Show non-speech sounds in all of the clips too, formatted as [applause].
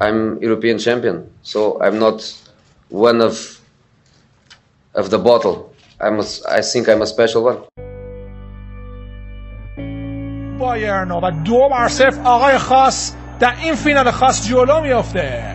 I'm European champion, so I'm not one of of the bottle. I'm a, I think I'm a special one. بایرن و دو بر صفر آقای خاص در این فینال خاص جلو میافته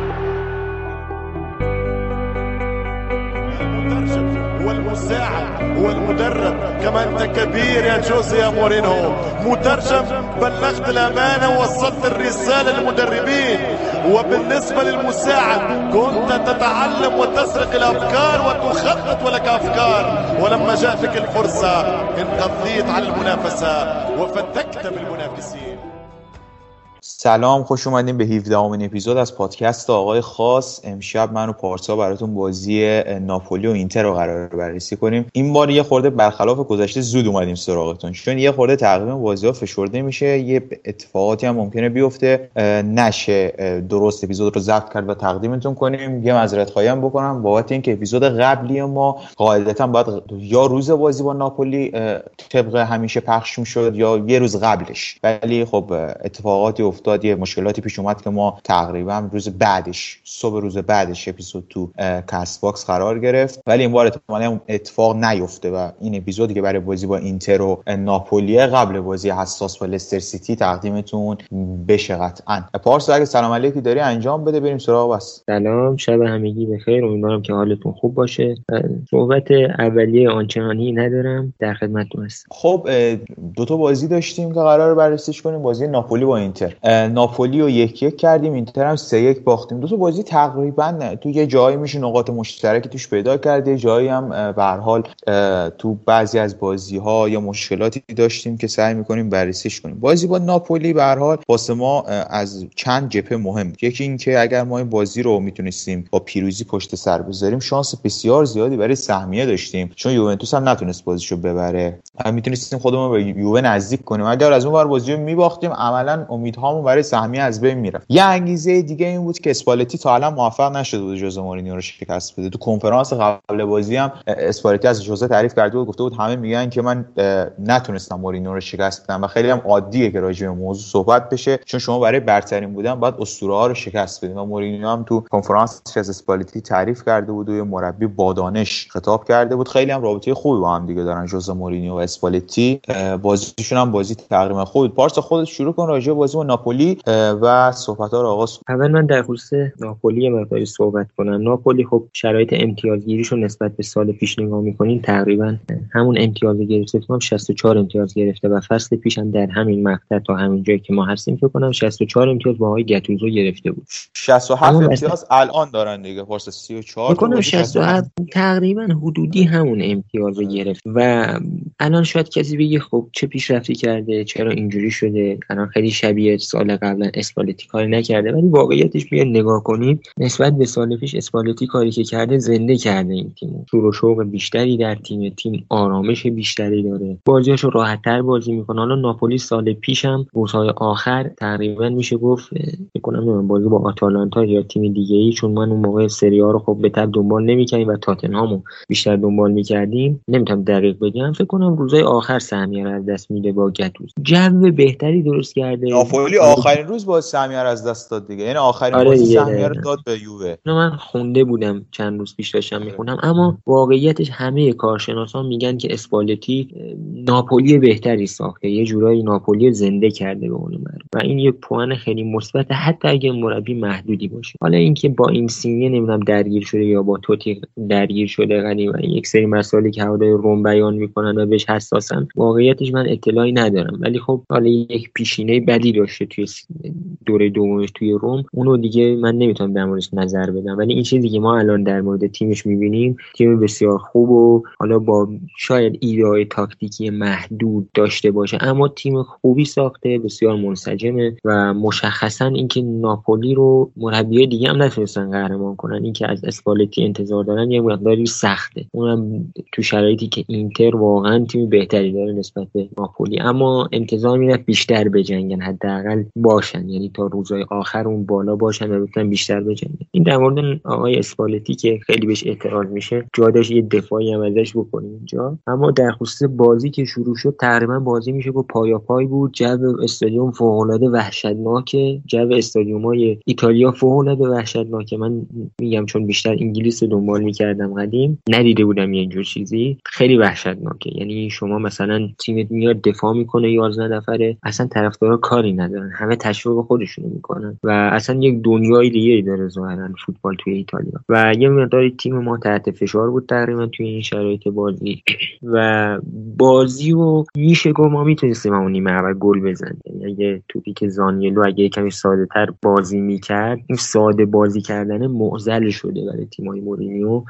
هو المساعد هو المدرب كما أنت كبير يا جوزي يا مورينو مترجم بلغت الأمانة ووصلت الرسالة للمدربين. وبالنسبة للمساعد كنت تتعلم وتسرق الأفكار وتخطط ولك أفكار. ولما جاءتك الفرصة انقضيت على المنافسة وفتكت بالمنافسين. سلام خوش اومدیم به 17 امین اپیزود از پادکست آقای خاص. امشب من و پارسا براتون بازی ناپولی و اینتر رو قرار بررسی کنیم. این بار یه خورده برخلاف گذشته زود اومدیم سراغتون چون یه خورده تقویم بازی ها فشرده میشه یه اتفاقاتی هم ممکنه بیفته. نشه. درست اپیزود رو ضبط کرد و تقدیمتون کنیم. یه معذرت خواهی هم بکنم. بابت اینکه اپیزود قبلی ما قاعدتا باید یا روز بازی با ناپولی طبق همیشه پخش می‌شد یا یه روز قبلش. ولی خب اتفاقاتی افتاد. یه مشکلاتی پیش اومد که ما تقریبا روز بعدش صبح روز بعدش اپیزود تو Castbox قرار گرفت. ولی این بار احتمالاً اتفاق نیفته و این اپیزودی که برای بازی با اینتر و ناپولی قبل بازی حساس با لستر سیتی تقدیمتون بشه قطعا. پارس اگه سلام علیکی داری انجام بده بریم سراغ بحث. سلام شب همگی بخیر. امیدوارم که حالتون خوب باشه. صحبت اولیه آنچنانی ندارم. در خدمتتون هستم. خب دو تا بازی داشتیم که قرار بررسیش کنیم. بازی ناپولی با اینتر. ناپولی رو یک یک کردیم اینتر هم سه یک باختیم. دو تا بازی تقریبا تو یه جایی میشه نقاط مشترکی توش پیدا کرده جایی هم به حال تو بعضی از بازی ها یا مشکلاتی داشتیم که سعی می‌کنیم بررسیش کنیم. بازی با ناپولی به حال واسه ما از چند جبهه مهم یکی اینکه اگر ما این بازی رو می‌تونستیم با پیروزی پشت سر بذاریم شانس بسیار زیادی برای سهمیه داشتیم. چون یوونتوس هم نتونست بازیشو ببره. می‌تونستیم خودمون به یووه نزدیک کنیم. اگر از اون بازی رو میباختیم عملا امیدهامون برای سهمیه از بین می‌رفت. یه انگیزه دیگه این بود که اسپالتی تا الان موفق نشده بود جوزه مورینیو رو شکست بده. تو کنفرانس قبل بازی هم اسپالتی از جوزه تعریف کرده بود گفته بود همه میگن که من نتونستم مورینیو رو شکست بدم و خیلی هم عادیه که راجع به موضوع صحبت بشه چون شما برای برترین بودن باید اسطوره ها رو شکست بدید و مورینیو هم تو کنفرانس از اسپالتی تعریف کرده بود و یه مربی بادانش خطاب کرده بود. خیلی هم رابطه خوبی با هم دیگه دارن جوزه مورینیو و اسپالتی. بازیشون هم بازی تقریبا خوب پارس خودت شروع کن راجع بازی با ناپولی و صحبت ها رو آغاز اول من در خصوص ناپولی مقداری صحبت کنم. ناپولی خب شرایط امتیازگیریشو نسبت به سال پیش نگاه می‌کنین تقریبا همون امتیاز گرفته هم 64 امتیاز گرفته و فصل پیش هم در همین مقطع تا همین جایی که ما هستیم فکر کنم 64 امتیاز با آقای گتوزو گرفته بود. 67 امتیاز الان دارن دیگه پارس 34 کنم 67 تقریبا حدودی همون امتیاز رو گرفت و الان شاید کسی بگه خب چه پیشرفتی کرده چرا اینجوری شده؟ الان خیلی شبیه سال قبلا اسپالتی کاری نکرده ولی واقعیتش بیا نگاه کنید نسبت به سال پیش اسپالتی کاری که کرده زنده کرده این تیم. شور و شوق بیشتری در تیم تیم آرامش بیشتری داره. بازیاشو راحتتر بازی می‌کنه. حالا ناپولی سال پیشم روزهای آخر تقریبا میشه گفت می‌کنم بازی با آتالانتا یا تیم دیگه ای چون من اون موقع سری ها رو خب به تب دنبال نمی‌کردیم و تاتنهامو بیشتر دنبال می‌کردیم. نمی‌تونم دقیق بگم. فکر کنم روزهای آخر سهمیه رو از دست میده با گتوز جو بهتری درست کرده. ناپولی آخرین روز با سهمیه رو از دست داد دیگه. یعنی آخرین آره بازی سهمیه رو داد به یووه. من خونده بودم چند روز پیش داشتم می‌خونم اما واقعیتش همه کارشناسان میگن که اسپالتی ناپولی بهتری ساخته. یه جورایی ناپولی زنده کرده به اون و این یه پوان خیلی مثبت. حتی اگه مربی محدودی باشه. حالا اینکه با این سینیه نمی‌دونم درگیر شده یا با توتی درگیر شده غنی و یک سری مسائلی که هوادای روم بیان می‌کنن و بهش حساسن واقعیتش من اطلاعی ندارم. ولی خب حالا یک پیشینه بدی داشته توی دوره دومش توی روم. اونو دیگه من نمی‌تونم در موردش نظر بدم. ولی این چیزی که ما الان در مورد تیمش می‌بینیم تیم بسیار خوب و حالا با شاید ایده تاکتیکی محدود داشته باشه اما تیم خوبی ساخته بسیار منسجمه و مشخصا اینکه ناپولی رو مربی دیگه هم نتونستن قهرمان کنن. اینکه از اسپالتی انتظار دارن یه مقداری سخته. اونم تو شرایطی که اینتر واقعا تیم بهتری داره نسبت به ناپولی. اما انتظار می‌رفت بیشتر بجنگن حداقل باشن یعنی تا روزهای آخر اون بالا باشن و بتونن بیشتر بجنگن. این در مورد آقای اسپالتی که خیلی بهش اعتراض میشه جا یه دفاعی هم ازش بکنیم اینجا. اما در خصوص بازی که شروع شد تقریبا بازی میشه با پایا پای بود. جو استادیوم فوق العاده وحشتناکه جو استادیوم های ایتالیا فوق العاده وحشتناکه من میگم چون بیشتر انگلیس رو دنبال می‌کردم قدیم ندیده بودم یه اینجور چیزی. خیلی وحشتناکه. یعنی شما مثلا تیمت میاد دفاع می‌کنه 11 نفره اصلا طرفدارا کاری ندارن. همه تشویق خودشونو می‌کنن و اصلا یک دنیای دیگه داره ظاهرا فوتبال توی ایتالیا. و یه مقدار تیم ما تحت فشار بود تقریبا توی این شرایط بازی. و بازی و میشه گفت ما می‌تونستیم اون نیمه اول گل بزنیم. یعنی اگه توپی که زانیلو اگه کمی ساده تر بازی می‌کرد این ساده بازی کردن معضل شده برای تیمای مورینیو.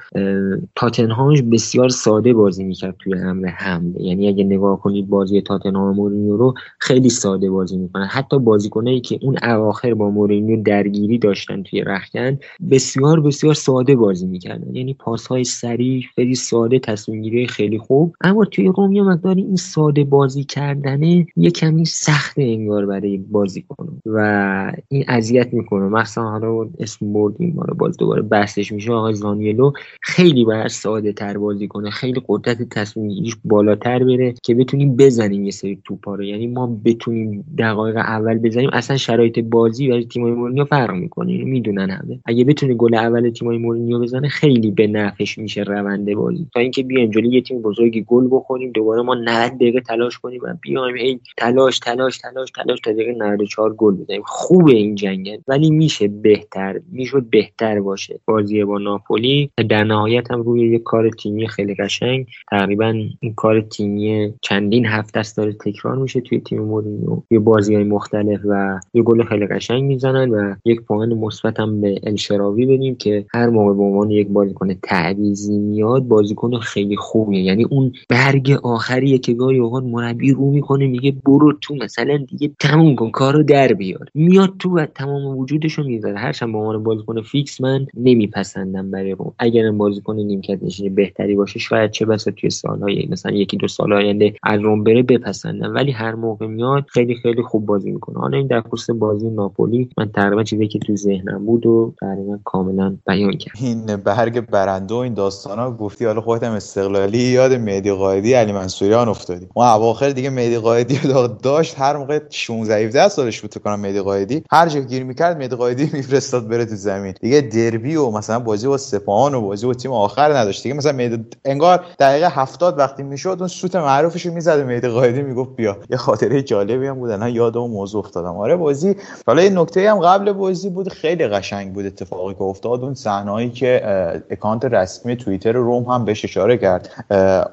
تاتنهامش بسیار ساده بازی می‌کرد توی حمله حمله. یعنی اگه نگاه کنید بازی تاتنهام مورینیو رو خیلی ساده بازی می‌کنن. حتی بازیکنایی که اون اواخر با مورینیو درگیری داشتن توی رخکن بسیار بسیار ساده بازی می‌کردن. یعنی پاس های سریع خیلی ساده تصمیم گیری خیلی خوب. اما توی روم یه مقدار این ساده بازی کردنه یه کمی سخت انگار برای بازی کنه و این اذیت می‌کنه. مثلا حالا اسم بردیم رو باز دوباره بحثش میشه. آقای زانیلو خیلی باید ساده تر بازی کنه. خیلی قدرت تصمیم گیریش بالاتر بره که بتونیم بزنیم یه سری توپا رو. یعنی ما بتونیم دقایق اول بزنیم اصلا شرایط بازی برای تیمای مورینیو فرق می‌کنه. اینو می‌دونن همه. اگه بتونه گل اول تیمای مورینیو بزنه خیلی به نفعش میشه روند بازی. تا اینکه بیایم جلوی یه تیم بزرگی گل بخوریم دوباره ما 90 دقیقه تلاش کنیم و بیایم ای تلاش تلاش تلاش تلاش تا دقیقه 94 گل بزنیم. خوبه این جنگل ولی میشه بهتر می‌شد بهتر باشه. بازی با ناپولی در نهایت هم روی یه کار تیمی خیلی قشنگ. تقریبا این کار تیمی چندین هفته است داره تکرار میشه توی تیم مورینیو. یه بازی های مختلف و یه گل خیلی قشنگ می‌زنن و یک پوان مثبت هم به الشراوی بدیم که هر موقع به عنوان یک بازیکن تعویضی میاد بازیکن خیلی خوبیه. یعنی اون برگ آخریه که گاهی اوقات مربی رو می‌کنه میگه برو تو مثلا دیگه تموم کن کارو در بیار. میاد تو و تمام وجودشو می‌ذاره. هرچند به عنوان بازیکن فیکس من نمیپسندم برای روم اگر بازیکن نیمکت نشینی بهتری باشه شاید چه بسا توی سالهای مثلا یکی دو سال آینده از روم بره بپسندم. ولی هر موقع میاد خیلی خیلی خوب بازی می‌کنه. حالا این در خصوص بازی ناپولی من تقریبا چیزی که تو ذهنم بود و تقریبا کاملا بیان کردم این برگ برنده و این داستانا گفتی حالا خودت هم استقلالی یاد مهدی قائدی علی منصوریان افتادی. ما اواخر دیگه مهدی قائدی داشت هر موقع 16 17 سالش بود کنم مهدی قائدی هر جا گیر می‌کرد مهدی قائدی [laughs] میفرستاد بره تو زمین. دیگه دربی و مثلا بازی با سپاهان و بازی با تیم آخر نداشت. دیگه مثلا مهدی انگار دقیقه 70 وقتی می‌شد اون سوت معروفش می‌زد مهدی قائدی می‌گفت بیا. یه خاطره جالبی هم بود الان یاد اون موضوع افتادم. آره بازی حالا یه نکته هم قبل بازی بود خیلی قشنگ بود اتفاقی که افتاد. اون صحنه‌ای که اکانت رسمی توییتر روم هم بهش اشاره کرد.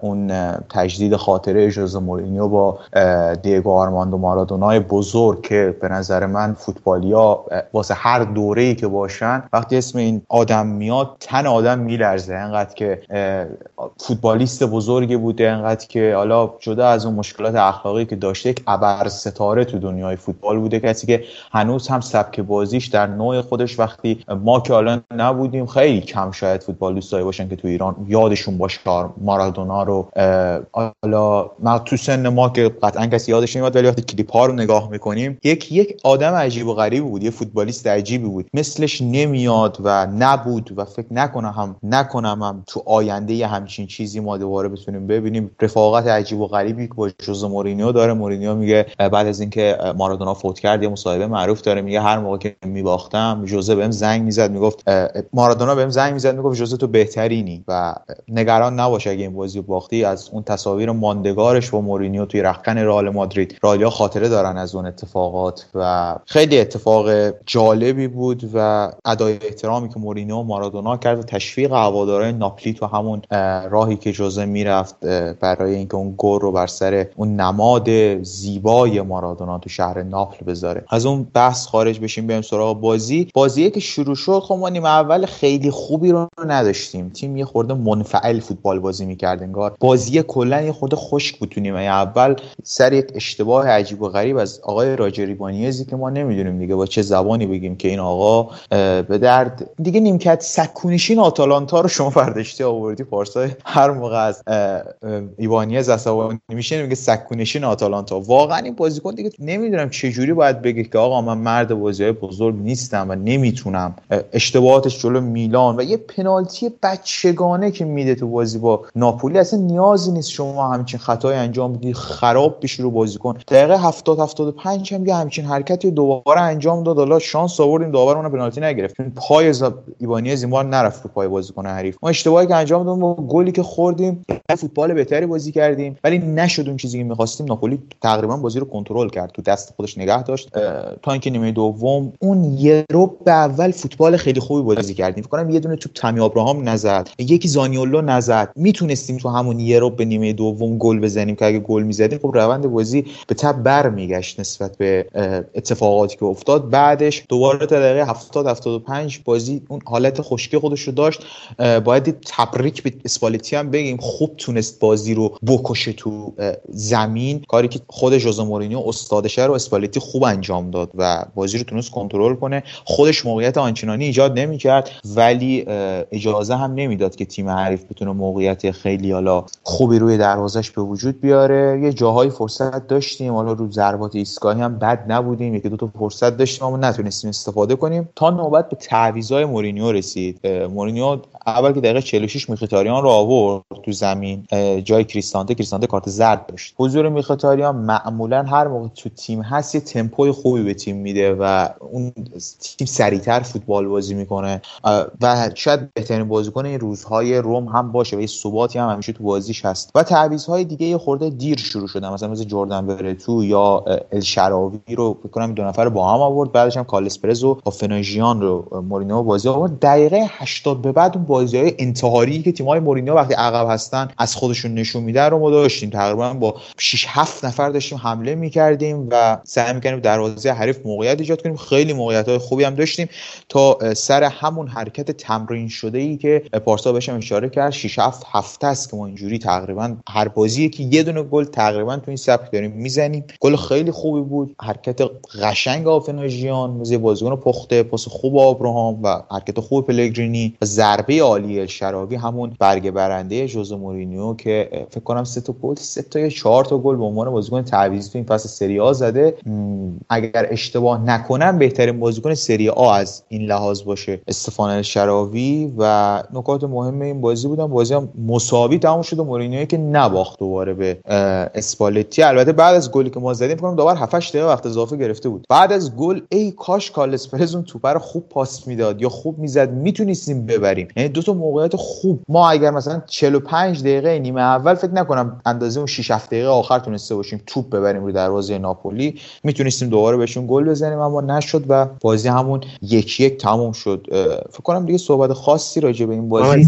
اون تجدید خاطره ژوزه مورینیو با دیگو آرماندو مارادونای بزرگ که به نظر من فوتبالیا واسه هر دوره‌ای که باشن وقتی اسم این آدم میاد تن آدم میلرزه. انقدر که فوتبالیست بزرگی بوده انقدر که حالا جدا از اون مشکلات اخلاقی که داشته یک ابر ستاره تو دنیای فوتبال. بوده کسی که هنوز هم سبک بازیش در نوع خودش وقتی ما که حالا نبودیم خیلی کم شاید فوتبال دوستایی باشن که تو ایران یادشون باشه مارادونا رو. حالا تو سن ما که قطعا کسی یادش نمیاد ولی وقتی کلیپ ها رو نگاه می‌کنیم یک یک آدم عجیب و غریب بود یه فوتبالیست عجیبی بود. مثلش نمیاد و نبود و فکر نکنم هم نکنم هم تو آینده یه همچین چیزی ما دوباره بتونیم ببینیم. رفاقت عجیب و غریبی که با جوز مورینیو داره. مورینیو میگه بعد از اینکه مارادونا فوت کرد یه مصاحبه معروف داره میگه هر موقع که میباختم جوزه بهم زنگ می‌زد می‌گفت مارادونا بهم زنگ می‌زد می‌گفت جوزه تو بهترینی و نگران نباش اگه این بازی باختی. از اون تصاویر ماندگارش با مورینیو توی رخکن رئال مادرید رالیا خاطره دارن از اون اتفاقات و خیلی اتفاق جالبی بود و ادای احترامی که مورینیو مارادونا کرد و تشویق هوادارهای ناپلی تو همون راهی که جوزه می‌رفت برای اینکه اون گل رو بر سر اون نماد زیبای مارادونا تو شهر ناپل بذاره. از اون بحث خارج بشیم بریم سراغ بازی. بازی که شروع شد خب ما نیمه اول خیلی خوبی رو نداشتیم. تیم یه خورده منفعل فوتبال بازی می‌کرد انگار. بازی کلا یه خورده خشک بود تو نیمه اول. سر یک اشتباه عجیب و غریب از آقای راجری بانیزی که ما نمی‌دونیم دیگه با چه زبانی بگیم که این آقا به درد دیگه نیمکت سکونشین آتالانتا رو شما فرداشتی آوردی. پارسا هر موقع از ایوانیز عصبانی میشه میگه سکونشین آتالانتا واقعا این بازیکن دیگه نمی‌دونم چه جوری باید بگه که آقا من مرد بازی های بزرگ نیستم و نمی‌تونم اشتباهاتش جلو میلان و یه پنالتی بچگانه که میده تو بازی با ناپولی اصلا نیازی نیست شما همچین خطای انجام بدی خراب بشی رو بازیکن دقیقه 70 75 هم یه همچین حرکتی دوباره انجام داد. حالا شانس آوردیم دوباره اون پنالتی نگرفت. پای ایبانی زیمار نرفت رو پای بازیکن حریف. ما اشتباهی که انجام دادیم گلی که خوردیم فوتبال بهتری بازی کردیم ولی نشد اون چیزی که می‌خواستیم. ناپولی تقریبا بازی رو کنترل کرد تو دست خودش داشت تا اینکه نیمه دوم اون یه به اول فوتبال خیلی خوبی بازی کردیم. فکر کنم یه دونه توپ تامی ابراهام نزد یکی زانیولو نزد. می‌تونستیم تو همون یه به نیمه دوم گل بزنیم که اگه گل می‌زدیم خب روند بازی به تب برمیگشت نسبت به اتفاقاتی که افتاد. بعدش دوباره تا دقیقه 70 75 بازی اون حالت خشکی خودش رو داشت. باید تبریک به اسپالتی هم بگیم. خوب تونست بازی رو بکشه تو زمین. کاری که خود ژوزه مورینیو استادشه رو اسپالتی خوب انجام داد و بازی رو تونست کنترل کنه. خودش موقعیت آنچنانی ایجاد نمی‌کرد ولی اجازه هم نمی‌داد که تیم حریف بتونه موقعیت خیلی حالا خوبی روی دروازش به وجود بیاره. یه جاهای فرصت داشتیم. حالا رو ضربات ایستگاهی هم بد نبودیم. یکی دو تا فرصت داشتیم اما نتونستیم استفاده کنیم. تا نوبت به تعویضای مورینیو رسید. مورینیو اول که دقیقه 46 میخیتاریان رو آورد تو زمین. جای کریستانته کریستانته کارت زرد داشت. حضور میخیتاریان معمولا هر موقع تو تیم هست یه تمپوی خوبی به تیم میده و اون تیم سریعتر فوتبال بازی می‌کنه. و شاید بهترین بازیکن این روزهای روم هم باشه و یه ثباتی هم همیشه تو بازیش هست. و تعویضهای دیگه یه خورده دیر شروع شده. مثلا مثل جردن برتو یا الشراوی رو فکر کنم دو نفر با هم آورد. بعدش هم کالس پرز و فناژیان رو مورینیو بازی آورد. دقیقه 80 به بعد اون بازی های انتحاری که تیم‌های مورینیو وقتی عقب هستن از خودشون نشون میده رو ما داشتیم. تقریبا با 6 7 نفر داشتیم حمله می‌کردیم و سعی می‌کردیم دروازه حریف موقعیت ایجاد کنیم. خیلی موقعیت های خوبی هم داشتیم تا سر همون حرکت تمرین شده ای که پارسا بهش اشاره کرد. 6 7 هفته است که ما اینجوری تقریبا هر بازی که یه دونه گل تقریبا تو این سبک داریم می‌زنیم. گل خیلی خوبی بود. حرکت قشنگ آفناژیان موزه بازیکن پخته پاس خوب آبراهام و حرکت خوب پلگرینی. و ضربه عالی شرابی همون برگ برنده ژوزه مورینیو که فکر کنم سه تا گل سه تا یا چهار تا گل به عنوان بازیکن تعویضی تو این فصل سری زده. اگر اشتباه نکنم بهترین بازیکن سری آ از این لحاظ باشه. استفان شراوی و نکات مهم این بازی بودن. بازی هم مساوی تموم شد و مورینیو که نباخت دوباره به اسپالتی. البته بعد از گلی که ما زدیم فکر کنم دوباره 7 8 دقیقه وقت اضافه گرفته بود. بعد از گل ای کاش کالس پرز اون توپ رو خوب پاس می‌داد یا خوب می‌زد می‌تونستیم ببریم. یعنی دو تا موقعیت خوب. ما اگر مثلا 45 دقیقه نیمه اول فکر نکنم اندازه اون 6 7 دقیقه آخر تونسته باشیم توپ ببریم روی دروازه ناپولی. می‌تونستیم دوباره بهشون گل بزنیم اما نشد و بازی همون یک یک تموم شد. فکر کنم دیگه صحبت خاصی راجع به این بازی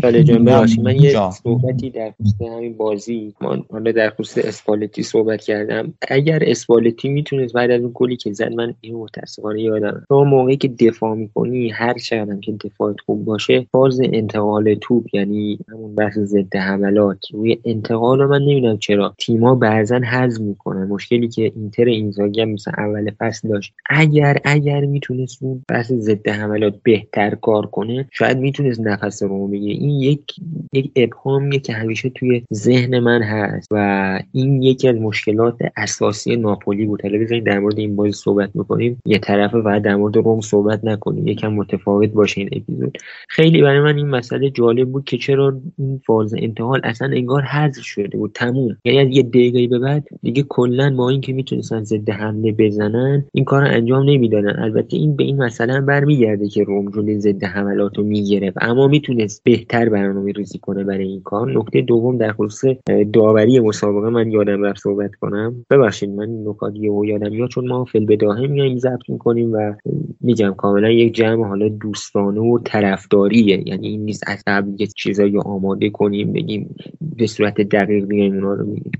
من یه صحبتی در خصوص همین بازی من حالا در خصوص اسپالتی صحبت کردم. اگر اسپالتی می‌تونست بعد از اون گلی که زد من این متاسفانه یادم تو موقعی که دفاع می‌کنی هر چقدر که دفاعت خوب باشه باز انتقال توپ یعنی همون بحث ضد حملات روی انتقال رو من نمی‌دونم چرا. تیما بعضا حذف می‌کنن. مشکلی که اینتر اینزاگی هم مثلا اول فصل داشت. اگر اگر می‌تونست اون بحث ضد حملات بهتر کار کنه شاید می‌تونست نفس رو بگیره. این یک یک ابهامیه که همیشه توی ذهن من هست و این یکی از مشکلات اساسی ناپولی بود. حالا بزنید در مورد این بازی صحبت می‌کنیم یه طرف و در مورد روم صحبت نکنیم. یکم متفاوت باشه این اپیزود. خیلی برای من این مسئله جالب بود که چرا این فاز انتقال اصلا انگار حذف شده بود. تموم. یعنی از یه دقیقه به بعد دیگه کلا با اینکه می‌تونستن ضد حمله بزنن این کار انجام نمی‌دادن. البته این به این مسئله هم برمیگرده که روم جلوی ضد حملات رو می‌گرفت اما می‌تونست بهتر برنامه ریزی کنه برای این کار. نکته دوم در خصوص داوری مسابقه. من یادم رفت صحبت کنم. ببخشید من نکات یهو یادم یا چون ما فل بداهه میایم ضبط می‌کنیم و میگم کاملا یک جمع حالا دوستانه و طرفداریه. یعنی این نیست از قبل یه چیزایی آماده کنیم بگیم به صورت دقیق بیایم اونا رو بگیم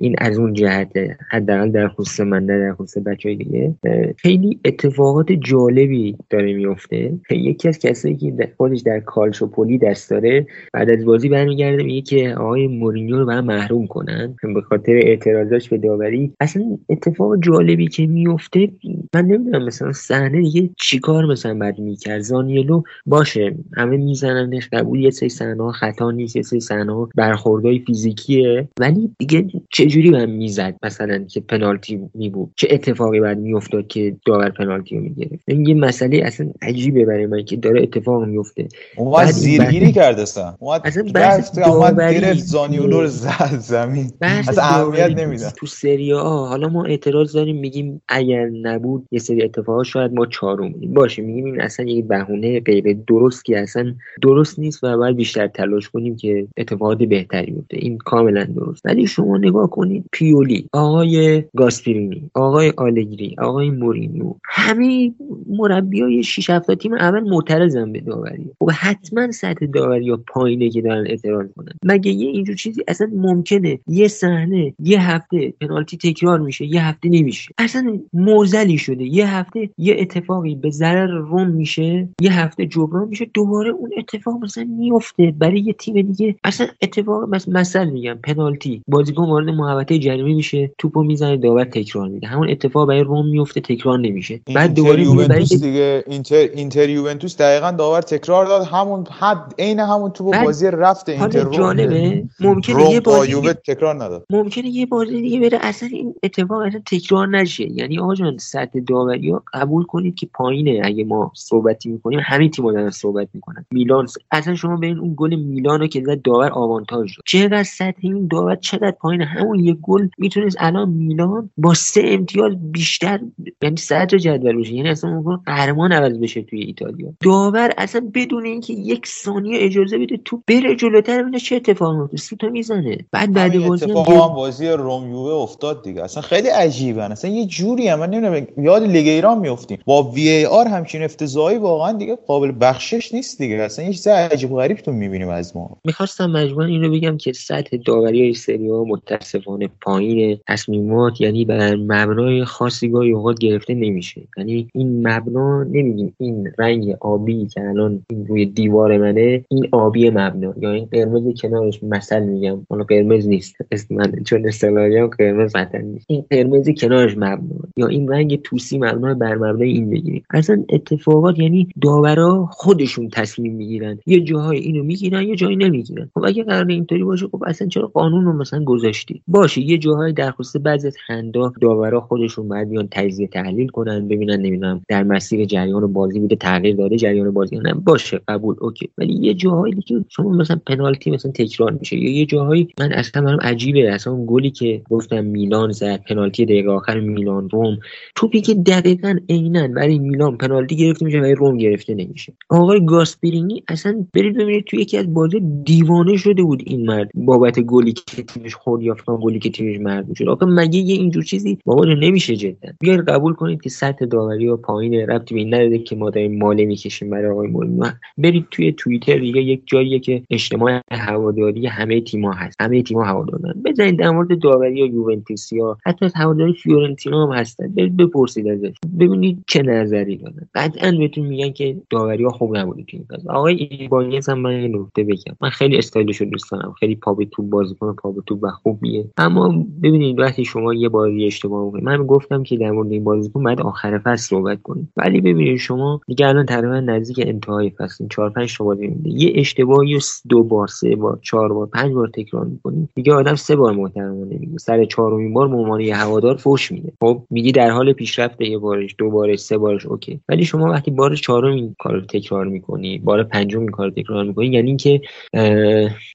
این از اون جهته. حداقل در خصوص من در خصوص بچه های دیگه. خیلی اتفاقات جالبی داره میفته. یکی از کسایی که خودش در کالچوپولی دست داره بعد از بازی برمیگرده میگه که آقای مورینیو رو برای محروم کنن. به خاطر اعتراضاش به داوری. اصلا اتفاق جالبی که میفته من نمی‌دونم مثلا صحنه دیگه چیکار مثلا بعد می‌کرد. زانیلو باشه همه میزننش. قبول یه سری صحنه خطا نیست یه سری صحنه برخوردهای فیزیکیه. ولی دیگه چجوری من می‌زد مثلا که پنالتی میبود؟ چه اتفاقی بعد میافتاد که داور پنالتی رو می‌گرفت. این یه مسئله اصلا عجیبه برای من که داره اتفاق میفته اومد زیرگیری کرده اصلا اومد اصلا رفت اومد گرفت زانیولو رو زد زمین. بحث اصلا اهمیت نمیدن تو سری آ حالا ما اعتراض داریم میگیم اگر نبود یه سری اتفاقات شاید ما چهارم بودیم باشه میگیم این اصلا یک بهونه غیر درست که اصلا درست نیست و باید بیشتر تلاش کنیم که اتفاقات بهتری بیفته. این کاملا درست. ولی شما نگاه کنید پیولی آقای گاسپرینی آقای آلگری آقای مورینیو. همه مربیای 6 7 تیم اول معترضن به داوری. خب حتما سطح داوری یا پایینه که دارن اعتراض کنن مگه یه اینجور چیزی اصلا ممکنه یه صحنه یه هفته پنالتی تکرار میشه یه هفته نمیشه؟ اصلا موزلی شده. یه هفته یه اتفاقی به ضرر روم میشه یه هفته جبران میشه دوباره اون اتفاق مثلا میفته برای یه تیم دیگه اصلا اتفاق مثلا مثل میگم پنالتی. بازیکن وارد محوطه جریمه میشه توپو می‌زنه داور تکرار میده. همون اتفاق برای روم میفته تکرار نمیشه. بعد دوباره یوونتوس دیگه اینتر اینتر یوونتوس دقیقا داور تکرار داد. همون حد عین همون بعد بازی رفت اینتر جالبه ممکنه روم یه با بازی یووه تکرار نداد. ممکنه یه بازی دیگه بره اصلا این اتفاق اصلا تکرار نشه. یعنی آقا جان سطح داوری ها قبول کنید که پایینه. اگه ما صحبتی می‌کنیم همه تیم‌ها دارن صحبت می‌کنن. میلان اصلا شما ببین اون گل میلان رو که زد داور آوانتاژ داد. چقدر سطح این داور چقدر پایینه؟ همون یه گل می‌تونست الان میلان با سه امتیاز بیشتر یعنی صدر جدول بشه یعنی اصلا ممکن قهرمان عوض بشه توی ایتالیا. داور اصلا بدون اینکه یک ثانیه اجازه بده تو بره جلوتر ببینه چه اتفاقی میفته. سوتو می‌زنه. بعد بعد بازی هم اتفاق هم بازی روم یووه افتاد دیگه. اصلا خیلی عجیبه. اصلا یه جوری هم من نمی‌دونم یاد لیگ ایران میافتیم. با وی ای آر همچین افتضاحی واقعا دیگه قابل بخشش نیست دیگه. اصلا یه چیز عجیب و غریب تو می‌بینیم از ما. می‌خواستم مجموعا این رو بگم که سطح داوری های سری ها متاسفانه پایین تصمیمات یعنی بر مبنای خاصی گاهی اوقات گرفته نمیشه. یعنی این مبنا نمیگیم این رنگ آبی که الان این روی دیوار منه این آبی مبنا. یا این قرمز کنارش مثل میگم. حالا قرمز نیست. اسم من چون اصطلاحی قرمز قطعا نیست. این قرمز کنارش مبنا. یا این رنگ توسی مبنا بر مبنای این بگیریم. اصلا اتفاقات یعنی داورا خودشون تصمیم می‌گیرن. یه جاهای اینو می‌گیرن یه جایی نمی‌گیرن. خب اگه قرار اینطوری باشه خب اصلا چرا قانون رو مثلا گذاشتی؟ باشه یه جاهای در خصوص بعضی از خندا داورا خودشون باید بیان تجزیه تحلیل کنن ببینن نمی‌دونم در مسیر جریان بازی بوده تغییر داده جریان بازی نه. باشه قبول اوکی. ولی یه جاهایی دیگه شما مثلا پنالتی مثلا تکرار میشه یا یه جاهایی من اصلا برام عجیبه. اصلا اون گلی که گفتم میلان زد پنالتی دقیقه آخر میلان روم. توپی که دقیقا عینا برای میلان پنالتی گرفته میشه برای روم گرفته نمیشه. آقای گاسپرینی اصلا برید ببینید توی یکی از بازی دیوانه شده بود این مرد. بابت گلی که تیمش خورد یا گلی که تیمش مرد شد آخه مگه یه اینجور چیزی بابا نمیشه جدا. بیاید قبول کنید که سطح داوری و پایین ربطی به نداره که ما داریم ماله می‌کشیم برای آقای مورینیو برید توی توییتر دیگه یک جاییه که اجتماع هواداری همه تیم‌ها هست. همه تیم‌ها هوادارن. بزنید در مورد داوری یا یوونتوسیا حتی هواداری فیورنتینا هم هستن. برید بپرسید ازش. ببینید چه نظری دارن. قطعا بهتون میگن که داوری ها خوب نبوده تو این آقای ایبانیز هم من نکته بگم. من خیلی استایلش رو دوست دارم. خیلی پا به توپ بازیکن پا به توپ و خوبیه اما ببینید وقتی شما یه بازی اشتباه می‌کنید من گفتم که در مورد این بازیکن بعد آخر فصل صحبت کنیم. ولی ببینید شما دیگه الان تقریبا نزدیک انتهای فصل 4 5 تا بازی میده یه اشتباهی رو دو بار سه بار چهار بار پنج بار تکرار می‌کنی. دیگه آدم سه بار محترمانه میگه. سر چهارمین بار به عنوان یه هوادار فوش میده. خب میگی در حال پیشرفت یه بارش دو بارش سه بارش اوکی. ولی شما وقتی بار چهارم این کار رو تکرار می‌کنی بار پنجم این کار رو تکرار می‌کنی یعنی اینکه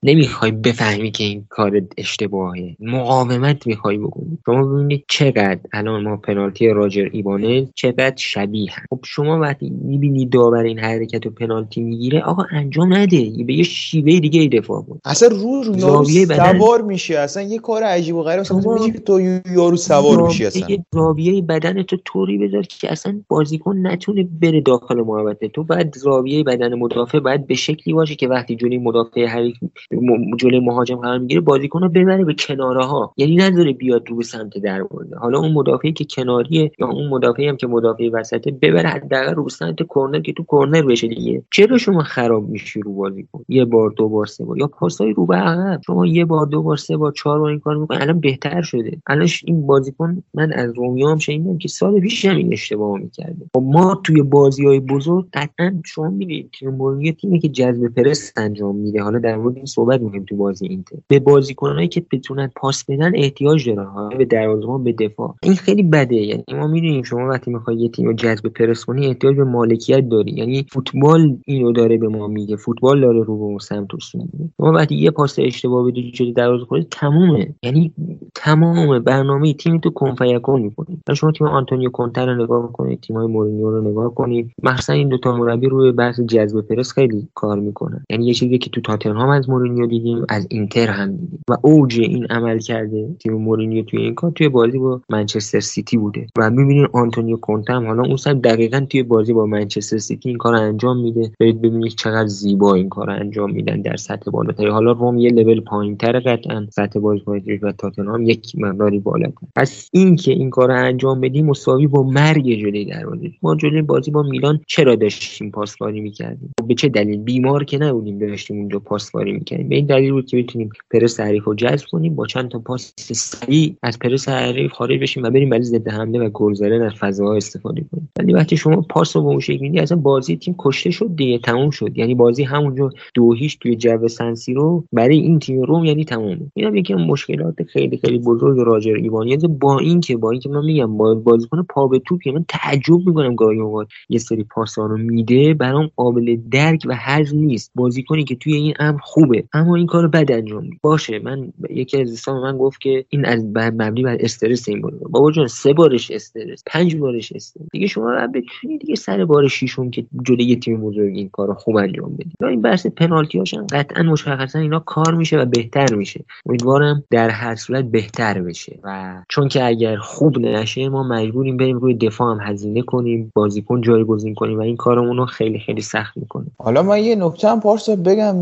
نمی‌خوای بفهمی که این کار اشتباهه. مقاومت می‌خوای بکنی. شما ببینید چقدر الان ما پنالتی راجر ایبانه چقدر شبیه هم. خب شما وقتی می‌بینی داور این حرکت و پنالتی می‌گیره آقا انجام نده. به یه شیوه دیگه ای دفاع کن. اصلا رو رو زاویه بدن- سوار میشه اصلا یه کار عجیب و غریب. اصلا میشه تو یارو سوار میشی اصلا. زاویه- بدن تو طوری بذار که اصلا بازیکن نتونه بره داخل محوطه. تو باید زاویه بدن مدافع باید به شکلی باشه که وقتی جلوی مدافع حریف جلوی مهاجم قرار می‌گیره بازیکن رو ببره به کنار کناره ها یعنی نداره بیاد رو سمت دروازه. حالا اون مدافعی که کناریه یا اون مدافعی هم که مدافع وسطه ببره حداقل رو سمت کرنر که تو کرنر بشه دیگه. چرا شما خراب میشی رو بازی کن. یه بار دو بار سه بار. یا پاسای رو به عقب. شما یه بار دو بار سه بار چهار بار این کار می‌کنی. الان بهتر شده. الان این بازیکن من از رومیو هم شنیدم که سال پیش هم این اشتباه می‌کرده. خب ما توی بازی های بزرگ قطعا شما می‌دید تیم تیمی که جذب پرس انجام میده. حالا در مورد این صحبت می‌کنیم تو بازی اینتر. به بازیکنایی که بتونن پاس بدن احتیاج داره ها به دروازه‌بان به دفاع. این خیلی بده. یعنی ما می‌دونیم شما وقتی می‌خوای یه تیم رو جذب پرس کنی احتیاج به مالکیت داری. یعنی فوتبال اینو داره به ما میگه. فوتبال داره رو به اون سمت میده. شما وقتی یه پاس اشتباه بدی جلوی دروازه خودت تمومه. یعنی تمام برنامه تیم تو کن فیکون می‌کنی. شما تیم آنتونیو کونته رو نگاه کنید تیمای مورینیو رو نگاه کنید مثلا این دو تا مربی روی بحث جذب پرس خیلی کار می‌کنن. یعنی یه چیزی که تو تاتنهام از مورینیو دیدیم از اینتر هم دیدیم. و اوج این عملکرد تیم مورینیو توی این کار توی بازی با منچستر سیتی بوده. و می‌بینید آنتونیو کونته حالا اون سر دقیقا توی بازی با منچستر سیتی این کار انجام میده. برید ببینید چقدر زیبا این کار انجام میدن در سطح بالاتری حالا روم یه لول پایینتر قطعا سطح بازیکنی و تاتنهام یک مقداری بالاتر. پس این که این کار انجام بدیم مساوی با مرگ جلوی دروازه ما جلوی بازی با میلان چرا داشتیم پاسکاری می‌کردیم؟ به چه دلیل؟ بیمار که نبودیم داشتیم اونجا پاسکاری می‌کردیم. به این دلیل بود که بتونیم پرس حریف رو جذب کنیم با چند تا پاس سریع از پرس حریف خارج بشیم و بریم برای ضد حمله و گل زدن از فضاها استفاده کنیم ولی وقتی شما پاس رو به اون شکل اصلا بازی تیم کشته شد دیگه تموم شد. یعنی بازی همونجا دو هیچ توی جو سنسی رو برای این تیم روم یعنی تمومه. اینم یکی مشکلات خیلی خیلی بزرگ راجر ایوانیز با اینکه با اینکه من میگم با بازیکن پا به توپ من تعجب می‌کنم گاهی اوقات یه سری پاسا رو میده. برام قابل درک و هضم نیست. بازیکنی که توی این امر خوبه اما این کارو بد انجام باشه من یکی از دوستان من گفت که این از مبنی بر استرس این بود بابا جان سه بارش استرس پنج بارش استرس. دیگه شما رو بتونید دیگه سر بار شیشم که جلوی یه تیم بزرگ این کارو خوب انجام بدید این بحث پنالتی هاشن قطعا مشخصا اینا کار میشه و بهتر میشه. امیدوارم در هر صورت بهتر بشه. و چون که اگر خوب نشه ما مجبوریم بریم روی دفاع هم هزینه کنیم بازیکن جایگزین کنیم و این کارمون رو خیلی خیلی سخت می‌کنه حالا من یه نکته هم پارسا بگم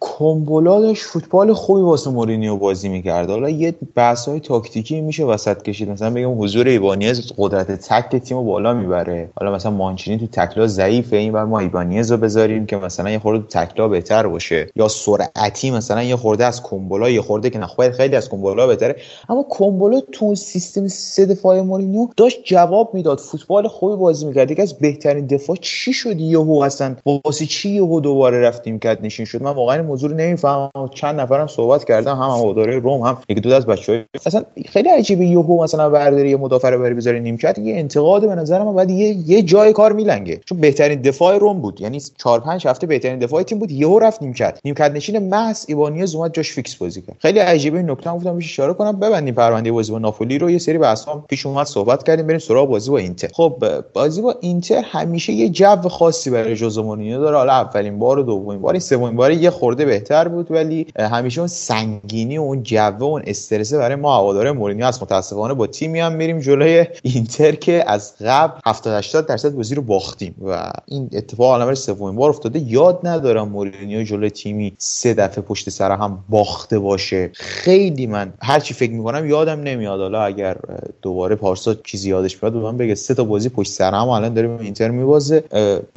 کومبولا داشت فوتبال خوبی واسه مورینیو بازی می‌کرد. حالا یه بحث تاکتیکی میشه وسط کشید مثلا بگم حضور ایبانیز قدرت تک تیم بالا می‌بره. حالا مثلا مانچینی تو تکلا ضعیفه این بر ما ایبانیز رو بذاریم که مثلا یه خورده تکلا بهتر باشه. یا سرعتی مثلا یه خورده از کومبولا یه خورده که نخواهد خیلی از کومبولا بهتره. اما کومبولا تو سیستم سه دفاع مورینیو داشت جواب می‌داد. فوتبال خوبی بازی می‌کرد. یکی از بهترین دفاع چی شد؟ یهو اصلا واسه چی یهو دوباره رفتیم کرد نشین شد؟ من واقعا موضوع رو نمی‌فهمم. چند نفرم صحبت کردم هم هواداره روم هم یکی دو از بچه‌ها اصلا خیلی عجیبه یهو مثلا برداری یه مدافع رو بری بذاری نیمکت یه انتقاد به نظر من بعد یه یه جای کار میلنگه. چون بهترین دفاع روم بود. یعنی 4 5 هفته بهترین دفاع تیم بود. یهو رفت نیمکت نیمکت نشین محض ایبانیز اومد جاش فیکس بازی کرد. خیلی عجیبه این نکته. گفتم میشه اشاره کنم. ببندیم پرونده بازی با ناپولی رو. یه سری بحثا پیش اومد. صحبت کردیم. بریم سراغ بازی با اینتر. خب بازی با اینتر همیشه یه جو خاصی برای جوزه مورینیو داره. حالا اولین بار و دومین بار. سومین بار یه خورده بهتر بود. ولی همیشه اون سنگینی و اون جو و اون استرس برای ما هوادار مورینیو از متاسفانه با تیمی هم میریم جلوی اینتر که از قبل 70 80 درصد بازی رو باختیم و این اتفاق الان سومین بار افتاده. یاد ندارم مورینیو جلوی تیمی سه دفعه پشت سر هم باخته باشه. خیلی من هر چی فکر می‌کنم یادم نمیاد. حالا اگر دوباره پارسا چیزی یادش بیاد من بگه سه تا بازی پشت سر هم الان داریم اینتر میبازه.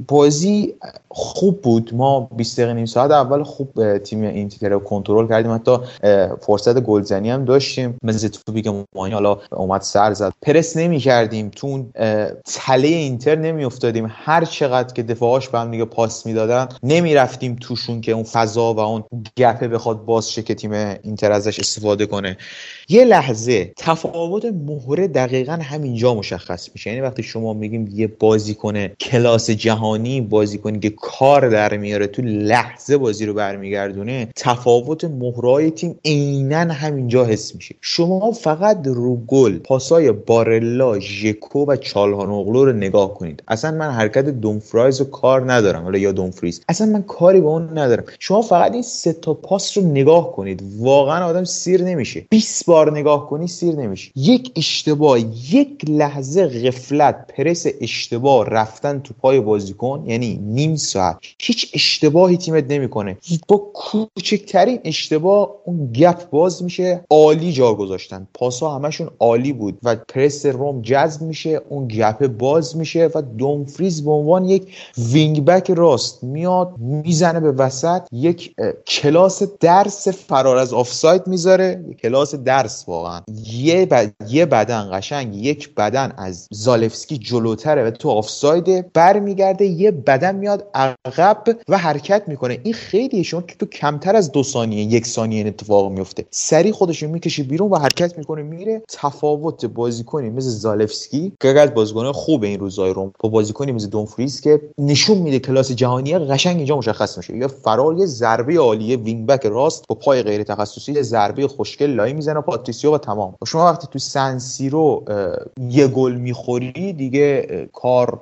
بازی خوب بود. ما 20 دقیقه نیم ساعت اول خوب تیم اینتر رو کنترل کردیم. حتی فرصت گلزنی هم داشتیم. مثل توپی که حالا اومد سر زد. پرس نمی کردیم تو تله اینتر نمی افتادیم هر چقدر که دفاعاش به هم دیگه پاس می‌دادن نمی رفتیم توشون که اون فضا و اون گپه بخواد باز شه که تیم اینتر ازش استفاده کنه. یه لحظه تفاوت مهره دقیقا همینجا مشخص میشه. یعنی وقتی شما میگیم یه بازیکن کلاس جهانی بازیکنی که کار در میاره تو لحظه بازی رو برمیگردونه تفاوت مهرای تیم عینا همینجا حس میشه. شما فقط رو گل پاسای بارلا ژکو و چالهانوغلو رو نگاه کنید. اصلا من حرکت دومفرایز رو کار ندارم حالا یا دومفریز. اصلا من کاری با اون ندارم. شما فقط این سه تا پاس رو نگاه کنید. واقعا آدم سیر نمیشه. 20 بار وار نگاه کنی سیر نمیشه یک اشتباه یک لحظه غفلت پرس اشتباه رفتن تو پای بازیکن یعنی نیم ساعت. هیچ اشتباهی تیمت نمی‌کنه. با کوچکترین اشتباه اون gap باز میشه عالی جا گذاشتن. پاسا همشون عالی بود و پرس روم جذب میشه اون gap باز میشه و دومفریز به عنوان یک wing back راست میاد می‌زنه به وسط یک کلاس درس فرار از آفساید می‌ذاره کلاس درس واقعا. یه, یه بدن قشنگ یک بدن از زالفسکی جلوتره و تو آفساید برمیگرده یه بدن میاد عقب و حرکت می‌کنه. این خیلی شما که تو کمتر از دو ثانیه یک ثانیه این اتفاق میفته سریع خودش می‌کشه بیرون و حرکت می‌کنه میره تفاوت بازیکنی مثل زالفسکی. که از بازیکن خوب این روزای روم با بازیکنی مثل دومفریز که نشون میده کلاس جهانی قشنگ اینجا مشخص میشه. یا فرار یه ضربه عالیه wing back راست با پای غیر تخصصی ضربه خوشگل لایی می‌زنه پاتریسیو و تمام. شما وقتی تو سن سیرو یه گل می‌خوری دیگه کار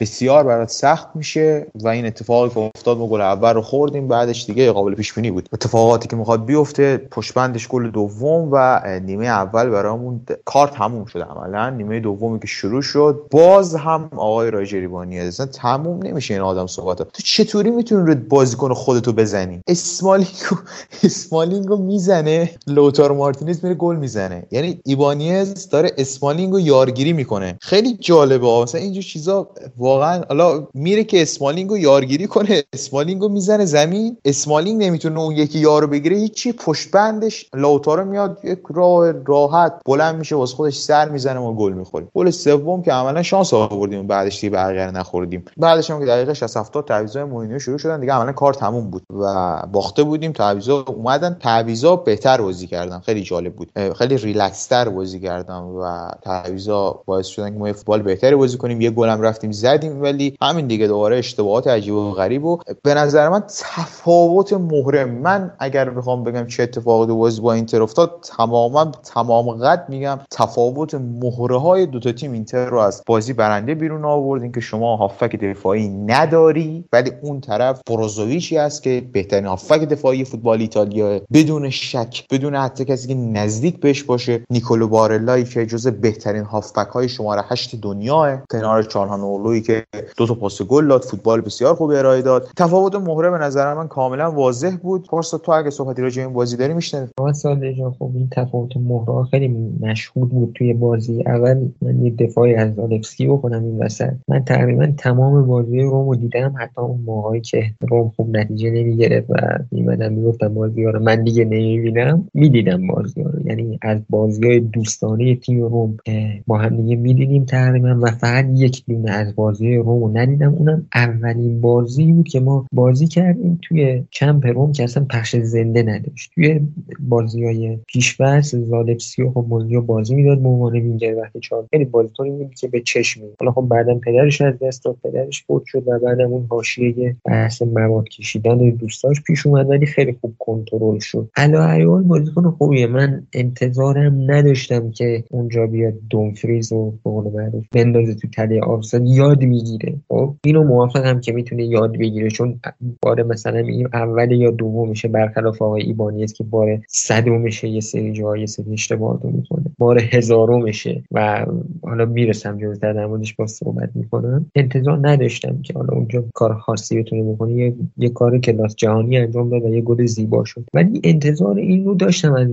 بسیار برات سخت میشه و این اتفاقی که افتاد ما گل اول رو خوردیم بعدش دیگه قابل پیش بینی بود. اتفاقاتی که می‌خواد بیفته پشبندش گل دوم و نیمه اول برامون کار تموم شده عملا. نیمه دومی که شروع شد باز هم آقای رایجریبانی اصلا تموم نمیشه این آدم صحبت تو چطوری می‌تونی رو بازیکن خودتو بزنی؟ اسمالینگو [laughs] اسمالینگو می‌زنه لوتار مارتینز گل می‌زنه. یعنی ایبانیز داره اسمالینگو یارگیری می‌کنه. خیلی جالبه. مثلا اینجور چیزا واقعا حالا میره که اسمالینگو یارگیری کنه اسمالینگو می‌زنه زمین. اسمالینگ نمی‌تونه اون یکی یارو بگیره. هیچی پشت بندش لوتارو میاد یک راه راحت بلند میشه واسه خودش سر می‌زنه ما گل می‌خوریم گل سوم که عملا شانس آوردیم. بعدش دیگه بقیه نخوردیم. بعدش هم که دقیقه 60 70 تعویضای مورینیو شروع شدن. دیگه عملا کار تموم بود و باخته بودیم. تعویضا اومدن. تعویضا بهتر بازی کردن. خیلی جالب بود. خیلی ریلکس تر بازی کردن و تعویضا باعث شدن که ما فوتبال بهتری بازی کنیم. یه گلم رفتیم زدیم ولی همین دیگه دوباره اشتباهات عجیب و غریب و به نظر من تفاوت مهره. من اگر بخوام بگم چه اتفاقی تو بازی با اینتر افتاد تماما تمام قد میگم تفاوت مهره های دو تا تیم اینتر رو از بازی برنده بیرون آوردین که شما هافک دفاعی نداری ولی اون طرف بروزوویچی است که بهترین هافک دفاعی فوتبال ایتالیا بدون شک بدون حتی کسی که نزدیک بهش باشه. نیکولو بارلایی که جز بهترین هافک های شماره 8 دنیاه کنار چالهانوغلویی که دو تا پاس گل داد فوتبال بسیار خوب ارائه داد. تفاوت مهره به نظر من کاملا واضح بود. پارسا تو اگه صحبتی راجع این بازی داری میشنوی؟ سال جان خب این تفاوت مهره خیلی مشهود بود توی بازی. اول من یه دفاعی از آلکسکی بکنم این وسط. من تقریبا تمام بازی رومو دیدم حتی اون موقعی که روم خوب نتیجه نمی‌گرفت و میمدن می‌گفتم بازی رو من دیگه نمی‌بینم. می‌دیدم بازی رو. یعنی از بازی های دوستانه تیم روم با هم دیگه می‌دیدیم تقریبا و فقط یک دونه از بازی روم رو ندیدم. اونم اولین بازی بود که ما بازی کردیم توی کمپ روم که اصلا پخش زنده نداشت. توی بازی های پیشبرس زالپسی و خب بازی می‌داد به عنوان وینگر وقتی چهار خیلی بازیکنی بود که به چشم حالا خب بعدا پدرش از دست داد پدرش فوت شد و بعدم اون حاشیه بحث مواد کشیدن دوستاش پیش اومد ولی خیلی خوب کنترل شد. علا ایال بازیکن خوبیه. من انتظارم نداشتم که اونجا بیاد دومفریز و به معروف بندازه تو تله آفساید یاد می‌گیره. خب اینو موافقم که می‌تونه یاد بگیره چون بار مثلا این اول یا دومشه برخلاف آقای ایبانیز که بار صدومشه یه سری جاهای یه سری اشتباهات می‌کنه. بار هزارمشه و حالا می‌رسم جلوتر در موردش با صحبت می‌کنم. انتظار نداشتم که حالا اونجا کار خاصی بتونه بکنه. یه, یه کار کلاس جهانی انجام داد و یه گل زیبا شد. ولی انتظار این رو داشتم از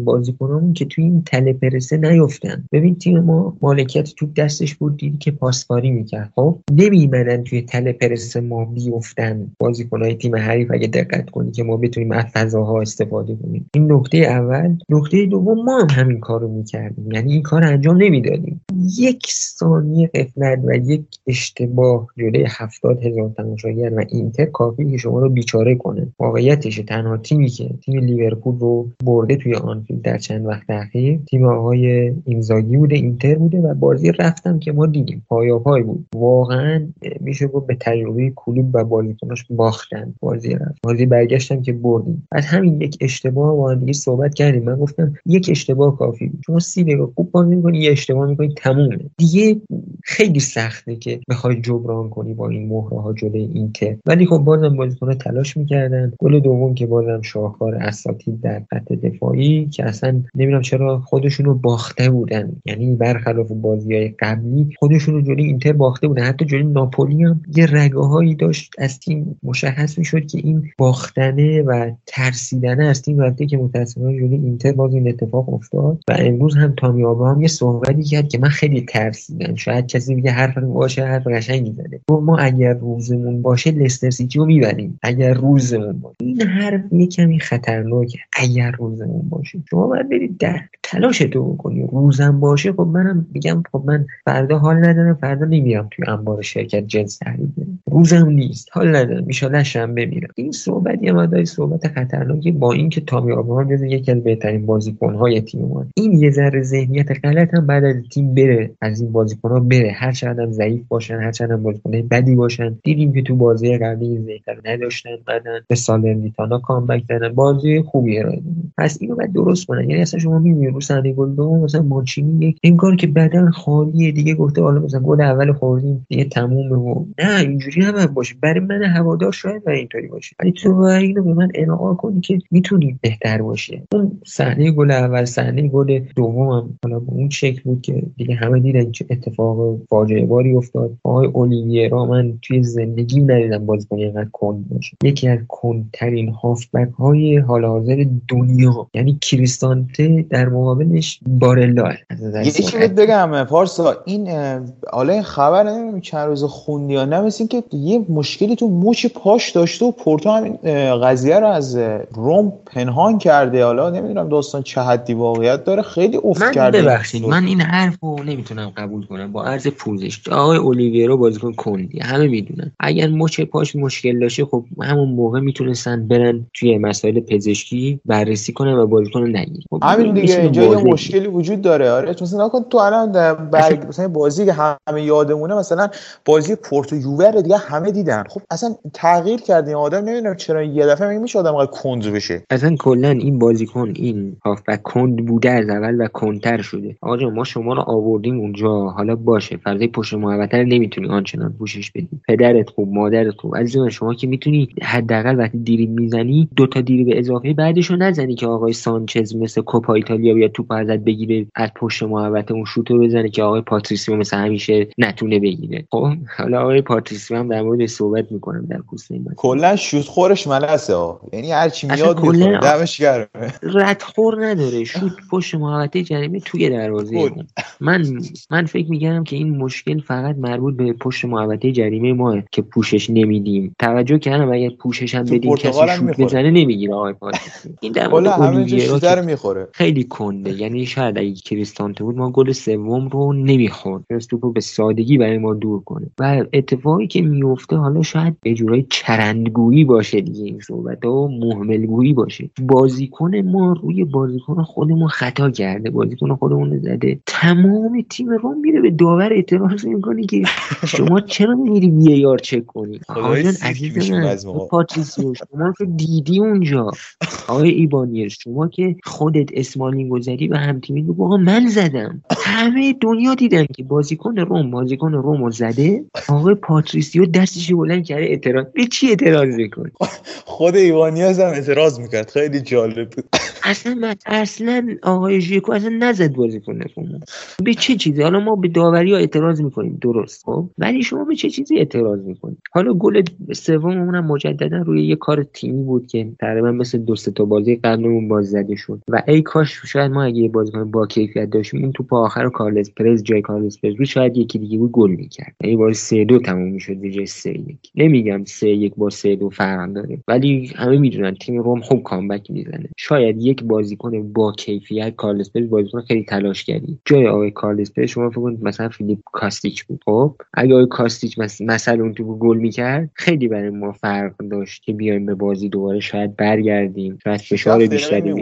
که توی این تله پرسه نیفتن. ببین تیم ما مالکیت تو دستش بود دیدی که پاسکاری می‌کرد. خب نمیمدن توی تله پرسه ما بیفتن. بازیکنهای تیم حریف اگه دقت کنی که ما بتونیم از فضاها استفاده کنیم. این نکته اول. نکته دوم ما هم همین کارو می‌کردیم. یعنی این کار انجام نمی‌دادیم. یک ثانیه غفلت و یک اشتباه جلوی هفتاد هزار تماشاگر و اینتر کافی که شما رو بیچاره کنه. واقعیتش تنها تیمی که تیم لیورپول رو برده توی آنفیلد در چند وقت اخیر تیم آقای اینزاگی بوده اینتر بوده و بازی رفتم که ما دیدیم. پایاپای بود. واقعا میشه گفت به تجربه کلوپ و بازیکناش باختن. بازی رفت. بازی برگشتم که بردیم. از همین یک اشتباه با دیگه صحبت کردیم. من گفتم یک اشتباه کافی بود. شما سی دقیقه خوب بازی می‌کنی یه اشتباه می‌کنی تمومه. دیگه خیلی سخته که بخوای جبران کنی با این مهره ها جلوی اینتر. ولی خب بازم بازیکن تلاش می‌کردن. گل دوم که بازم شاهکار اساتید در خط دفاعی که اصلا نمی‌دونم چرا خودشون رو باخته بودن. یعنی برخلاف بازی های قبلی رو جلوی اینتر باخته بودن. حتی جلوی ناپولی هم یه رگه هایی داشت از تیم مشخص می‌شد که این باختنه و ترسیدنه از تیم. رفته که متاسفانه جلوی اینتر باز این اتفاق افتاد و امروز هم تامی آبراهام یه صحبتی کرد که من خیلی ترسیدم. شاید کسی میگه حرف باشه حرف قشنگی زده. ما اگر روزمون باشه لستر سیتی رو می‌بریم. اگر روزمون باشه. این حرف یه کمی خطرناکه. اگر روزمون باشه. شما باید برید در تلاش تو بکنی روزم باشه خب منم میگم خب من فردا حال ندارم فردا نمیرم توی انبار شرکت جنس تحریک روزم نیست حال ندارم ان شنبه میرم. این صحبت یه مداری صحبت خطرناکی با اینکه تامی آبراهام یکی از بهترین بازیکن‌های تیم ما. این یه ذره ذهنیت غلط هم بعد از تیم بره از این بازیکن‌ها بره. هر چقدر ضعیف باشن هر چقدر بازیکن بدی باشن. دیدیم که تو بازی قبلی این ذهنیت نداشتن بعدن به سالرنیتانا کامبک زدن. بازی خوبی ارائه پس اینو باید درست کنن. یعنی اصلا شما می‌بینید رو صحنه گل دوم مثلا مانچینی یک انگار که بدن خالیه دیگه گفته حالا مثلا گل اول خوردیم دیگه تمومه و نه اینجوری هم باشه. برای من هوادار شاید و اینطوری باشه. ولی تو اینو به من القا کنی که می‌تونی بهتر باشه. اون صحنه گل اول صحنه گل دوم هم حالا به اون شکل بود که دیگه همه دیدن چه اتفاق فاجعه باری افتاد. آقای اولیویرا من توی زندگی ندیدم بازیکن اینقدر کند باشه. یکی از کندترین هافبک های حال حاضر دنیا یعنی کریستانته در مقابلش بارلا یکی بگم پارسا این حالا خبر نمی‌دونم چند روز خوندی یا نه که یه مشکلی تو مچ پاش داشته و پورتو همین قضیه رو از روم پنهان کرده. حالا نمی‌دونم داستان چه حدی واقعیت داره. خیلی افت من کرده. ببخشید من این حرف رو نمی‌تونم قبول کنم. با عرض پوزش آقای اولیویرو بازیکن کندی. همه می‌دونن. اگر مچ پاش مشکل داشته خب همون موقع می‌تونستن برن توی مسائل پزشکی بررسی کنن و بازیکن نگیر خب همین دیگه اینجا یه مشکلی وجود داره. آره مثلا نکن تو الان برگ مثلا بازی که همه یادمونه مثلا بازی پورتو یووه دیگه همه دیدن. خب اصلا تغییر کرد این آدم نمی‌دونم چرا یه دفعه میشه آدم کند بشه. اصلا کلا این بازیکن این هافبک کند بوده از اول و کندتر شده. آقا ما شما رو آوردیم اونجا. حالا باشه فردای پشت محوطه رو نمی‌تونی آنچنان پوشش بدی. پدرت خوب مادرت خوب. عزیز شما که می‌تونی حداقل وقتی دیری می‌زنی دو تا دیری به اضافه بعدشو نزنی که آقای سانچز مثل کوپا ایتالیا بیاد توپ ازت بگیره از پشت محوطه اون شوتو بزنه که آقای پاتریسیو مثل همیشه نتونه بگیره. خب حالا آقای پاتریسیو هم در مورد صحبت می‌کنم در کوسه کلا شوت خورش ملسه یعنی هر چی میاد دمش گرمه رد خور نداره. شوت پشت محوطه جریمه توی دروازه. من من فکر میگم که این مشکل فقط مربوط به پشت محوطه جریمه ماه که پوشش نمیدیم. توجه کردم اگر پوشش هم بدیم کسی شوت بزنه نمی‌گیره آقای پاتریسیو این در مورد می‌خوره. خیلی کنده. یعنی شاید اگه کریستانته بود ما گل سوم رو نمی‌خورد. توپو به سادگی برای ما دور کنه. و اتفاقی که میفته حالا شاید یه جورای چرندگویی باشه دیگه این صحبت و مهمل‌گویی باشه. بازیکن ما روی بازیکن خودمون خطا کرده. بازیکن خودمون زده. تمام تیم رو میره به داور. اعتراض می‌کنه که شما چرا میری VAR چک کنی؟ آقایان عزیز من پاتریسیو شما که دیدی اونجا. آقای ایبانیز شما که خودت اسمالینگ زدی و هم تیمی بگو من زدم. همه دنیا دیدن که بازیکن روم بازیکن روم زده. آقای پاتریسیو دستش بلند کرده اعتراض. به چی اعتراض می‌کنه خود ایبانیز هم اعتراض می‌کرد. خیلی جالب بود. اصلا من اصلا آقای ژکو اصلا نزد بازیکن روم به چه چیزی؟ حالا ما به داوری ها اعتراض می‌کنیم. درست. خب؟ ولی شما به چه چیزی اعتراض می‌کنید؟ حالا گل سوممون هم مجددا روی یه کار تیمی بود که تقریبا مثل دو تا بازی قبلمون باز زده شد. و ای کاش شاید ما اگه بازیکن با کیفیت داشتیم اون توپ آخر کارلس پرز جای کارلس پرز بود شاید یکی دیگه بود گل می‌کرد. یعنی بازی 3 2 تموم می‌شد به جای 3 1 نمیگم 3 1 با 3 2 فرق داره ولی همه می‌دونن تیم روم خوب comeback می‌زنه. شاید یک بازیکن با کیفیت کارلس پرز بازیکن خیلی تلاش کردی جای آقای کارلس پرز شما فکر کنید مثلا فیلیپ کاستیچ بود. خب اگه آقای کاستیچ مثلا اون توپو گل می‌کرد خیلی برای ما فرق داشت که بیایم به بازی دوباره شاید برگردیم شاید فشار بیشتری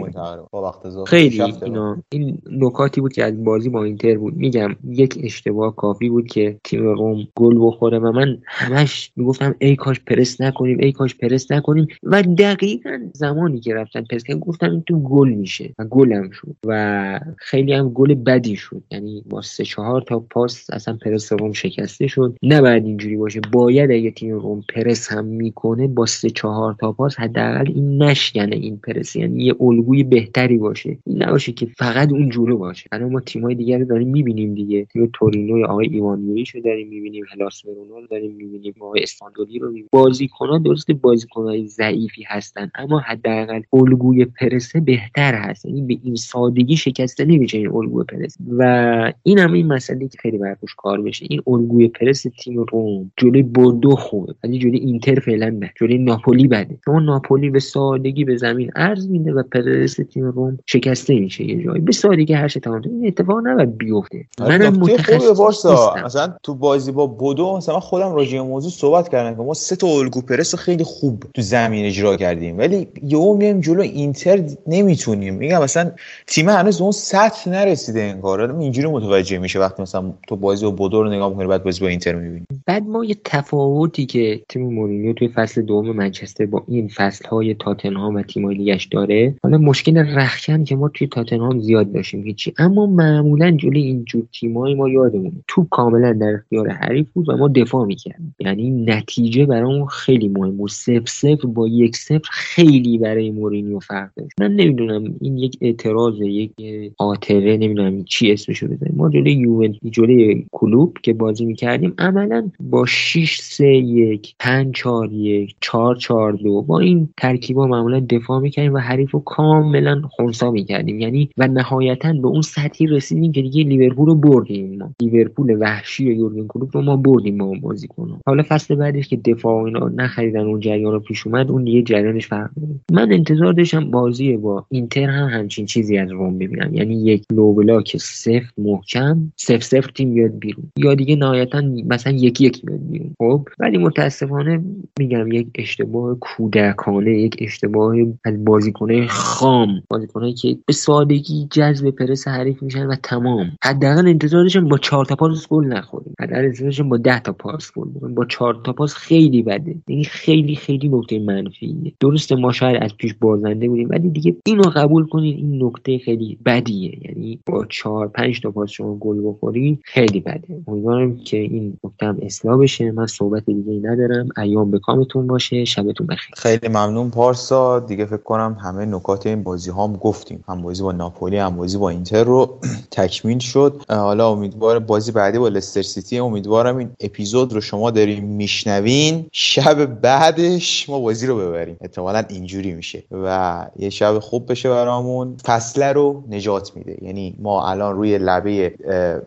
خیلی اینا. این نکاتی بود که از بازی با اینتر بود. میگم یک اشتباه کافی بود که تیم روم گل بخوره و من همش می‌گفتم ای کاش پرس نکنیم ای کاش پرس نکنیم. و دقیقا زمانی که رفتن پرس کردن گفتم این تو گل میشه و گلم شد و خیلی هم گل بدی شد. یعنی با سه چهار تا پاس اصلا پرس روم شکسته شد. نباید اینجوری باشه. باید اگه تیم روم پرس هم می‌کنه با سه چهار تا پاس حداقل این نشکنه این پرس. یعنی یه الگوی بهتری باشه. این نباشه که فقط اون جلو باشه. الان ما تیمای دیگر رو داریم می‌بینیم دیگه. تیم تورینو آقای ایوان یوریچ رو داریم می‌بینیم هلاس رو داریم می‌بینیم آقای استاندولی رو می‌بینیم. بازیکن‌ها درست بازیکن‌های ضعیفی هستن اما حداقل الگوی پرسه بهتر هست. یعنی به این سادگی شکسته نمیشه این الگوی پرس و این هم این مسئله که خیلی برپوش کار بشه این الگوی پرس تیم روم جلوی بردو خوبه ولی جلوی اینتر فعلا بده. جلوی ناپولی بده. چون ناپولی به سادگی به زمین عرض میده و پرس تیم روم شکسته میشه یه جایی. به سادگی هر تمام این اتفاق نباید بیفته. آره، منم متخصص مثلا تو بازی با بودو مثلا خودم راجع موضوع صحبت کردم که ما سه تا الگو پرس خیلی خوب تو زمین اجرا کردیم. ولی یهو میایم جلو اینتر نمی‌تونیم. میگم مثلا تیم هنوز اون سطح نرسیده انگار اینجوری متوجه میشه وقتی مثلا تو بازی با بودو رو نگاه می‌کنی بعد بازی با اینتر می‌بینی. بعد ما یه تفاوتی که تیم مورینیو توی فصل دوم منچستر با این فصل های تاتنهام و تیمای لیگش داره حالا مشکل رخکن که ما توی تاتنهام زیاد داشتیم هیچی. اما معمولا جلوی اینجور تیمای ما یادمونه. تو کاملا در اختیار حریف بود و ما دفاع می‌کردیم. یعنی نتیجه برامون خیلی مهم بود. صفر صفر با یک صفر خیلی برای مورینیو فرق داشت. من نمی‌دونم این یک اعتراض یک خاطره نمی‌دونم چی اسمشو بزنیم. ما جلوی یوونتوس جلوی کلوب که بازی می‌کردیم عملا با 6 3 1 5 4 1 4 4 2 با این ترکیبا معمولا دفاع می‌کردیم و حریف رو کاملا خونسا می‌کردیم. یعنی و نهایتا به اون سطحی رسیدیم که دیگه لیورپول رو بردیم ما. لیورپول وحشی یورگن کلوپ رو ما بردیم ما بازی کنم حالا فصل بعدش که دفاع اینا نخریدن اون جریان رو پیش اومد اون دیگه جریانش فرق من انتظار داشتم بازی با اینتر هم همچین چیزی از روم ببینم. یعنی یک لو بلاک سفت محکم سف سفت تیم بیاد بیرون. یا دیگه نهایتا مثلا یکی یک بیاد بیرون. خب؟ ولی متاسفانه میگم یک اشتباه کودکانه یک اشتباه از بازیکنه خام. بازیکنایی که به سادگی جذب پرس حریف میشن و تمام. حداقل انتظارشون با چهار تا پاس گل نخوریم حداقل انتظارشون با 10 تا پاس گل با چهار تا پاس خیلی بده. یعنی خیلی خیلی نکته منفیه. درسته ما شاید از پیش بازنده بودیم ولی دیگه اینو قبول کنید این نکته خیلی بدیه. یعنی با چهار پنج تا پاس شما گل بخورید خیلی بده. امیدوارم که این نکته هم اصلاح بشه. من صحبت دیگه ندارم. ایام به کامتون باشه. شبتون بخیر. خیلی ممنون پارسا. دیگه فکر کنم همه نکات این بازی هم گفتیم. هم بازی با ناپولی هم بازی با اینتر رو [clears throat] تکمیل شد. حالا امیدوار بازی بعدی با لستر سیتی. امیدوارم این اپیزود رو شما داریم میشنوین. شب بعدش ما بازی رو ببریم. احتمالا اینجوری میشه و یه شب خوب بشه برامون. فصله رو نجات میده. یعنی ما الان روی لبه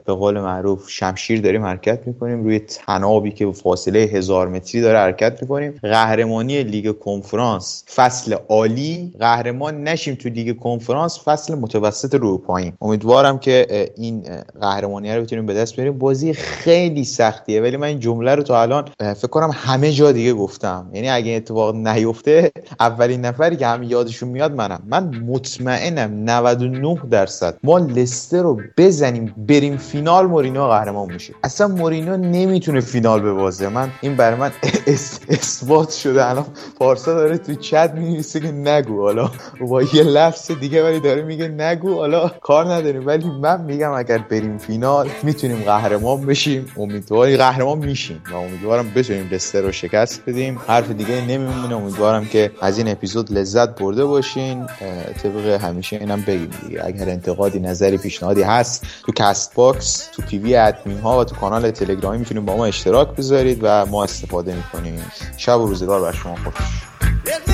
به قول معروف شمشیر داریم حرکت می‌کنیم. روی تنابی که فاصله هزار متری داره حرکت می‌کنیم. قهرمانی لیگ کنفرانس. فصل عالی. قهرمان نشیم تو لیگ کنفرانس. فصل متوسط رو پایین. امیدوارم که این قهرمانی رو بتونیم به دست بیاریم. بازی خیلی سختیه ولی من این جمله رو تا الان فکر کنم همه جا دیگه گفتم. یعنی اگه اتفاق نیفته اولین نفری که همه یادشون میاد منم. من مطمئنم 99 درصد ما لستر رو بزنیم بریم فینال مورینو قهرمان میشه اصلا مورینو نمی‌تونه فینال ببازه. من این برای من اثبات شده. الان پارسا داره تو چت می‌نویسه که نگو. حالا با یه لفظ دیگه ولی داره میگه نگو حالا کار نداریم. ولی من میگم اگر بریم فینال می‌تونیم قهرمان بشیم. امیدواری قهرمان میشیم و امیدوارم بتونیم لستر رو شکست بدیم. حرف دیگه نمیمونه. امیدوارم که از این اپیزود لذت برده باشین. طبق همیشه اینم بگیم دیگه. اگر انتقادی نظری پیشنهادی هست تو Castbox تو PV ادمین ها و تو کانال تلگرامی می‌تونیم با ما اشتراک بذارید و ما استفاده می‌کنیم. شب و روزگار بر شما. خوش